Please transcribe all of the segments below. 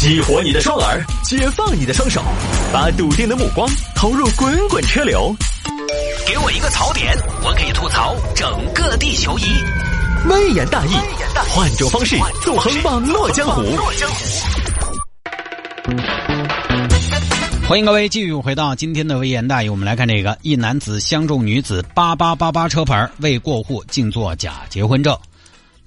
激活你的双耳，解放你的双手，把笃定的目光投入滚滚车流。给我一个槽点，我可以吐槽整个地球仪。微言大义，换种方式纵横网络江湖。欢迎各位继续回到今天的微言大义，我们来看这个：一男子相中女子八八八八车牌，未过户竟作假结婚证。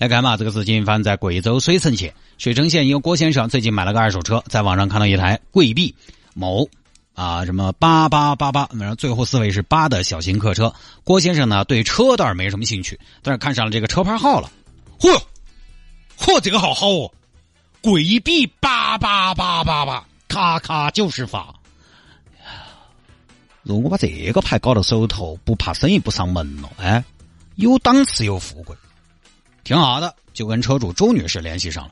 来看嘛，这个事情发生在贵州水城县。水城县一个郭先生最近买了个二手车，在网上看到一台贵币某啊什么八八八八，然后最后四位是八的小型客车。郭先生呢对车倒是没什么兴趣，但是看上了这个车牌号了。嚯，嚯，这个好好哦，贵币八八八八八，咔咔就是发。如果把这个牌搞到手头，不怕生意不上门了？哎，有档次又富贵，挺好的。就跟车主周女士联系上了。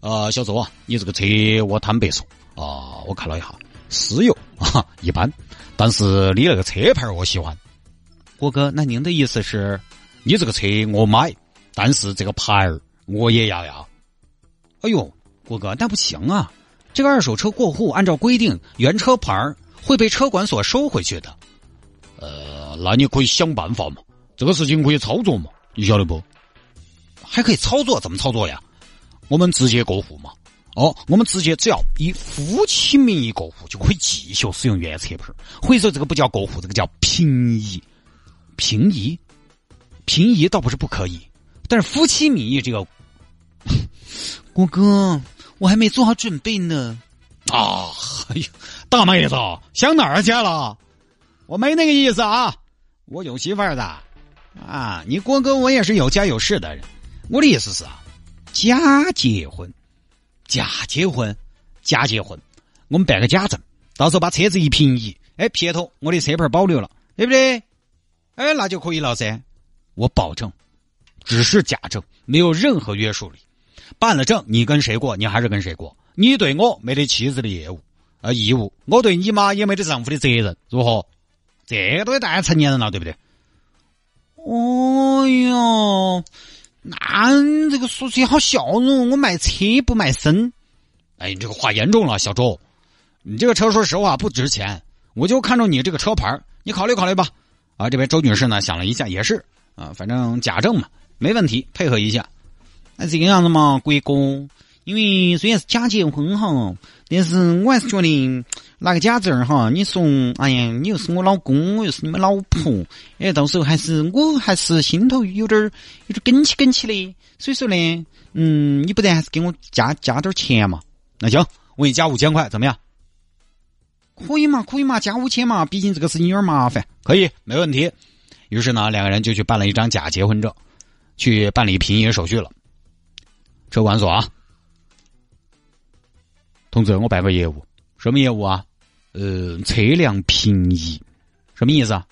呃，小周啊，你这个车我坦白说啊，我看了一下，私有啊一般，但是你那个车牌我喜欢。郭哥，那您的意思是，你这个车我买，但是这个牌儿我也要要。哎呦，郭哥，那不行啊，这个二手车过户按照规定，原车牌儿。会被车管所收回去的，呃，那你可以想办法嘛，这个事情可以操作嘛，你晓得不？还可以操作，怎么操作呀？我们直接过户嘛。哦，我们直接只要以夫妻名义过户，就可以继续使用原车牌。或者说这个不叫过户，这个叫平移。平移，平移倒不是不可以，但是夫妻名义这个，郭哥，我还没做好准备呢。啊，哎呦，大妹子想哪儿去了？我没那个意思啊，我有媳妇儿的啊。你郭哥，我也是有家有室的人。我的意思是啊，假结婚，假结婚，假结婚，我们办个假证，到时候把车子一平移，哎，撇脱我的车牌保留了，对不对？哎，那就可以了噻。我保证，只是假证，没有任何约束力。办了证，你跟谁过，你还是跟谁过。你对我没得妻子的业务啊义务，我对你妈也没得丈夫的责任，如何？这都得大家成年人了，对不对？哦哟，那这个说起好笑容，我卖车不卖身。哎，你这个话严重了，小周，你这个车说实话不值钱，我就看中你这个车牌，你考虑考虑吧。啊，这边周女士呢想了一下，也是啊，反正假证嘛，没问题，配合一下。那这个样子嘛，贵公。因为虽然是假结婚哈，但是我还是觉得拿个假证哈，你说，哎呀，你又是我老公，我又是你们老婆，哎，到时候还是我还是心头有点儿有点梗起梗起的，所以说呢，嗯，你不然还是给我加加点钱嘛？那行，我给你加五千块，怎么样？可以嘛，可以嘛，加五千嘛，毕竟这个事情有点麻烦，可以，没问题。于是呢，两个人就去办了一张假结婚证，去办理平移手续了。车管所啊。同志，我办个业务，什么业务啊？呃，车辆平移，什么意思啊？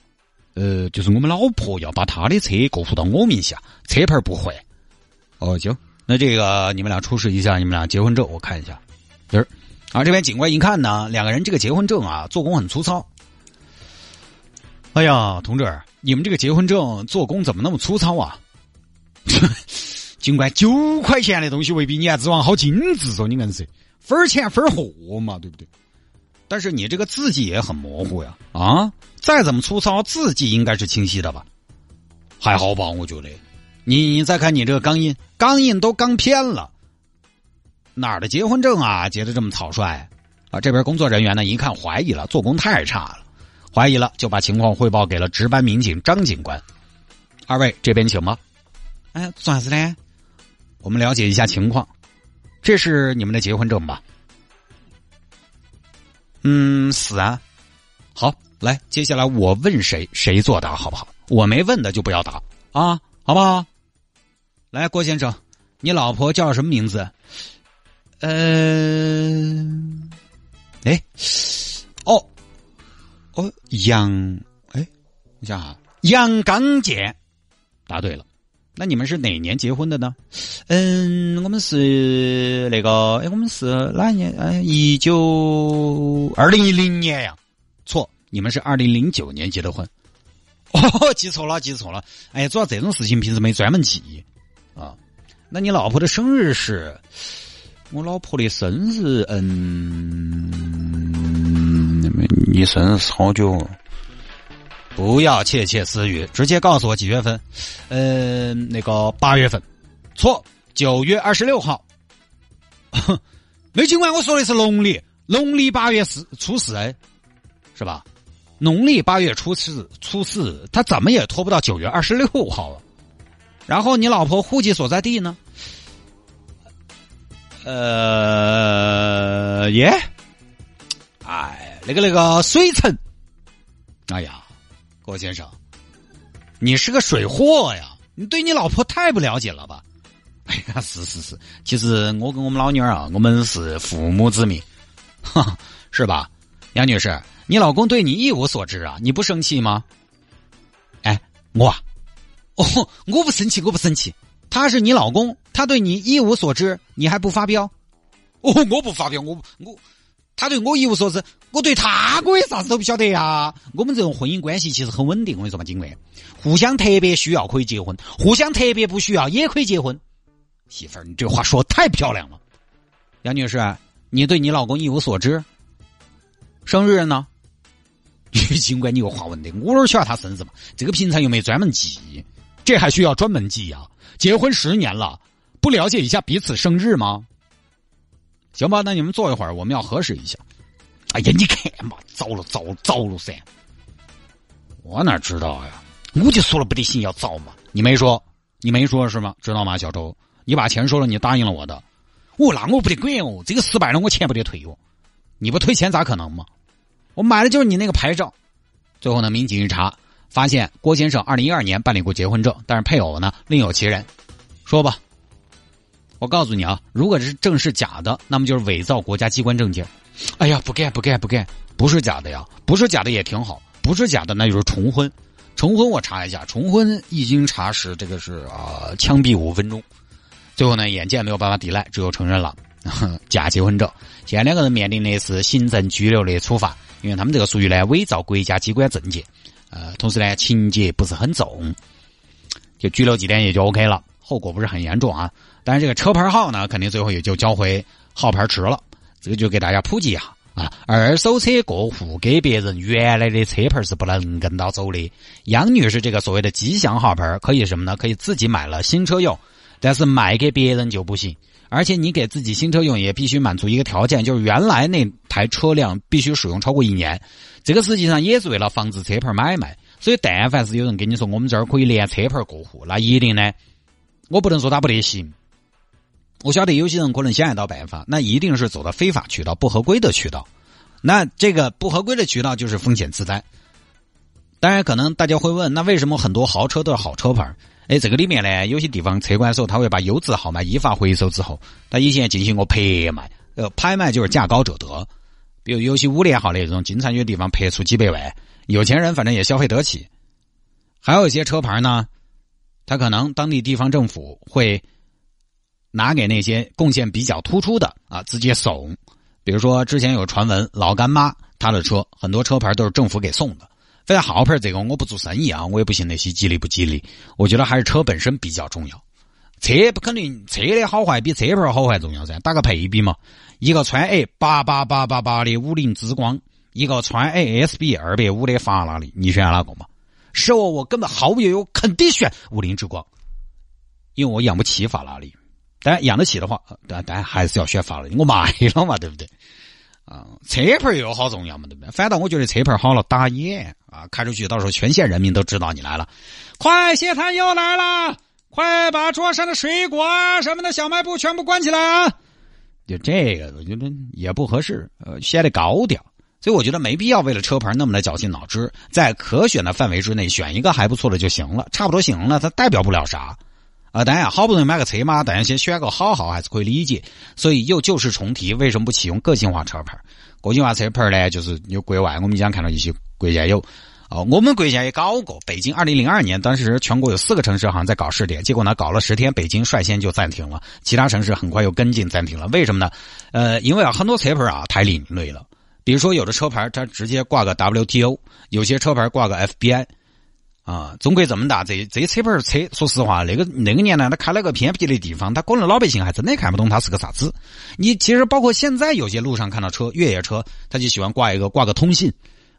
呃，就是我们老婆要把她的车过户到我名下，车牌不换。哦，行，那这个你们俩出示一下你们俩结婚证，我看一下。这儿，啊，这边警官一看呢，两个人这个结婚证啊，做工很粗糙。哎呀，同志，你们这个结婚证做工怎么那么粗糙啊？警官，九块钱的东西未必你还指望好精致说你硬是。分儿钱分儿货嘛，对不对？但是你这个字迹也很模糊呀，啊！再怎么粗糙，字迹应该是清晰的吧？还好吧，我觉得。你你再看你这个钢印，钢印都钢偏了。哪儿的结婚证啊，结的这么草率？啊！这边工作人员呢，一看怀疑了，做工太差了，怀疑了，就把情况汇报给了值班民警张警官。二位这边请吧。哎，做啥子呢？我们了解一下情况。这是你们的结婚证吧？嗯，死啊。好，来，接下来我问谁，谁作答，好不好？我没问的就不要答啊，好不好？来，郭先生，你老婆叫什么名字？呃，哎，哦，哦，杨，哎，你想啊，杨刚健，答对了。那你们是哪年结婚的呢？嗯，我们是那个，哎，我们是哪一年？哎，一九二零一零年呀。错，你们是二零零九年结的婚。哦，记错了，记错了。哎，主要这种事情平时没专门记啊。那你老婆的生日是？我老婆的生日，嗯，你生日是好久？不要窃窃私语，直接告诉我几月份？呃，那个八月份，错，九月二十六号。没尽管我说的是农历，农历八月四初四，哎，是吧？农历八月初四，初四，他怎么也拖不到九月二十六号了。然后你老婆户籍所在地呢？呃，耶，哎，那个那个水城，哎呀，郭先生，你是个水货呀！你对你老婆太不了解了吧？哎呀，是是是，其实我跟我们老女儿啊，我们是父母之命，哈，是吧？杨女士，你老公对你一无所知啊，你不生气吗？哎，我，哦，我不生气，我不生气。他是你老公，他对你一无所知，你还不发飙？哦，我不发飙，我我，他对我一无所知，我对他我也啥子都不晓得呀。我们这种婚姻关系其实很稳定，我跟你说嘛，金卫，互相特别需要可以结婚，互相特别不需要也可以结婚。媳妇儿，你这话说太漂亮了。杨女士，你对你老公一无所知，生日呢？尽管你有话问的，我哪晓得他生日嘛？这个平常又没专门记，这还需要专门记呀？结婚十年了，不了解一下彼此生日吗？行吧，那你们坐一会儿，我们要核实一下。哎呀，你看嘛，糟了糟了糟了噻！我哪知道呀？我就说了不得行，要早嘛。你没说，你没说是吗？知道吗，小周？你把钱收了，你答应了我的。哦，那我不得管哦，这个失败了，我钱不得退哦。你不退钱咋可能嘛？我买的就是你那个牌照。最后呢，民警一查。发现郭先生二零一二年办理过结婚证，但是配偶呢另有其人。说吧，我告诉你啊，如果这是证是假的，那么就是伪造国家机关证件。哎呀，不干不干不干，不是假的呀，不是假的也挺好，不是假的那就是重婚。重婚我查一下，重婚一经查实，这个是啊枪毙五分钟。最后呢，眼见没有办法抵赖，只有承认了 假结婚证。现在两个人面临的是行政拘留的处罚，因为他们这个属于呢伪造国家机关证件。呃，同时呢，情节不是很重，就拘留几天也就 OK 了，后果不是很严重啊。但是这个车牌号呢，肯定最后也就交回号牌池了。这个就给大家普及一下啊，二手车过户给别人原来的车牌是不能跟到走的。杨女士这个所谓的吉祥号牌可以什么呢？可以自己买了新车用，但是卖给别人就不行。而且你给自己新车用也必须满足一个条件，就是原来那台车辆必须使用超过一年。这个实际上也是为了防止车牌买卖，所以但凡是有人跟你说我们这儿可以连车牌过户，那一定呢，我不能说他不得行。我晓得有些人可能想得到办法，那一定是走的非法渠道、不合规的渠道。那这个不合规的渠道就是风险自担。当然，可能大家会问，那为什么很多豪车都是好车牌？哎，这个里面呢，有些地方车管所他会把优质号码依法回收之后，他以前进行过拍卖，呃，拍卖就是价高者得。比如有些五连号的这种，经常有地方拍出几百万，有钱人反正也消费得起。还有一些车牌呢，他可能当地地方政府会拿给那些贡献比较突出的啊，直接送。比如说之前有传闻，老干妈她的车很多车牌都是政府给送的。反正号牌这个我不做生意啊，我也不信那些吉利不吉利。我觉得还是车本身比较重要。车不肯定车的好坏比车牌好坏重要噻，打个配比嘛。一个川 A 八八八八八的五菱之光，一个川 A S B 二百五的法拉利，你选哪个嘛？是我，我根本毫无犹豫，肯定选五菱之光，因为我养不起法拉利。但养得起的话，但但还是要选法律，我卖了嘛，对不对？啊，车牌又好重要嘛，对不对？反倒我觉得车牌好了打眼啊，开出去到时候全县人民都知道你来了。快，谢摊又来了，快把桌上的水果啊什么的小卖部全部关起来啊！就这个，我觉得也不合适，呃，显得高调，所以我觉得没必要为了车牌那么的绞尽脑汁，在可选的范围之内选一个还不错的就行了，差不多行了，它代表不了啥啊。当然，好不容易买个车嘛，大家先选个好号还是可以理解。所以又旧事重提，为什么不启用个性化车牌？个性化车牌呢，就是有国外，我们经常看到一些国家有。哦，我们国家也搞过。北京二零零二年，当时全国有四个城市好像在搞试点，结果呢搞了十天，北京率先就暂停了，其他城市很快又跟进暂停了。为什么呢？呃，因为啊很多车牌啊太另类了，比如说有的车牌它直接挂个 WTO，有些车牌挂个 FBI，啊，中国这么大，这这车牌车，说实话，那个那个年代他开了个偏僻的地方，他可能老百姓还真的看不懂它是个啥子。你其实包括现在有些路上看到车，越野车，他就喜欢挂一个挂个通信，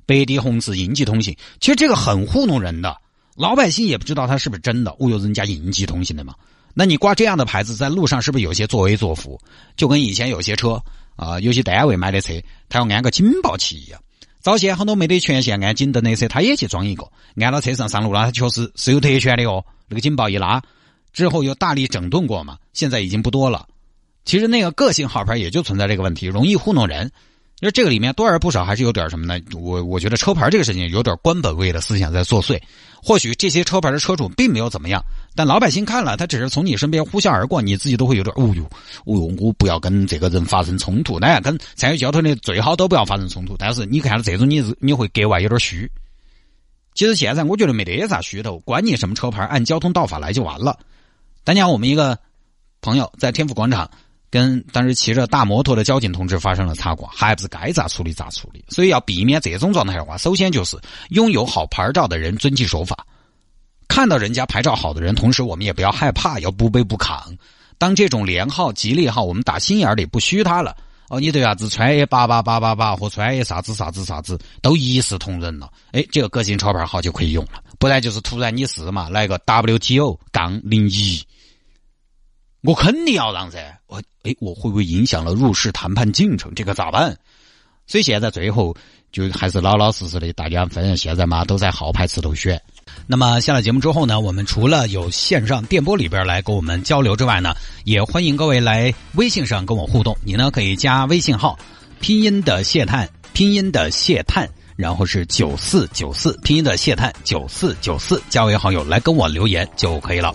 白底红字应急通信，其实这个很糊弄人的，老百姓也不知道它是不是真的。忽悠，人家应急通信的嘛，那你挂这样的牌子在路上是不是有些作威作福？就跟以前有些车啊，有些单位买的车，他要安个警报器一样。早先很多没得权限按警灯那些，他也去装一个，按到车上上路了，他确实是有特权的哦。那个警报一拉之后，又大力整顿过嘛，现在已经不多了。其实那个个性号牌也就存在这个问题，容易糊弄人。因为这个里面多而不少还是有点什么呢？我我觉得车牌这个事情有点官本位的思想在作祟。或许这些车牌的车主并没有怎么样，但老百姓看了，他只是从你身边呼啸而过，你自己都会有点哦哟，哦哟，我不要跟这个人发生冲突。当然，跟参与交通的最好都不要发生冲突。但是你看到这种，你你会格外有点虚。其实现在我觉得没得啥虚头，管你什么车牌，按交通道法来就完了。当年我们一个朋友在天府广场。跟当时骑着大摩托的交警同志发生了擦挂，还不是该咋处理咋处理。所以要避免这种状态的话，首先就是拥有好牌照的人遵纪守法。看到人家牌照好的人，同时我们也不要害怕，要不卑不亢。当这种连号、吉利号，我们打心眼里不虚他了。哦，你对啥子川 A 八八八八八和川 A 啥子啥子啥子，都一视同仁了。哎，这个个性车牌号就可以用了。不然就是突然你是嘛，来个 WTO 杠零一。我肯定要让噻，我哎，我会不会影响了入市谈判进程？这个咋办？所以现在最后就还是老老实实的，大家反正现在嘛都在号牌词头选。那么下了节目之后呢，我们除了有线上电波里边来跟我们交流之外呢，也欢迎各位来微信上跟我互动。你呢可以加微信号，拼音的谢探，拼音的谢探，然后是九四九四，拼音的谢探九四九四，加为好友来跟我留言就可以了。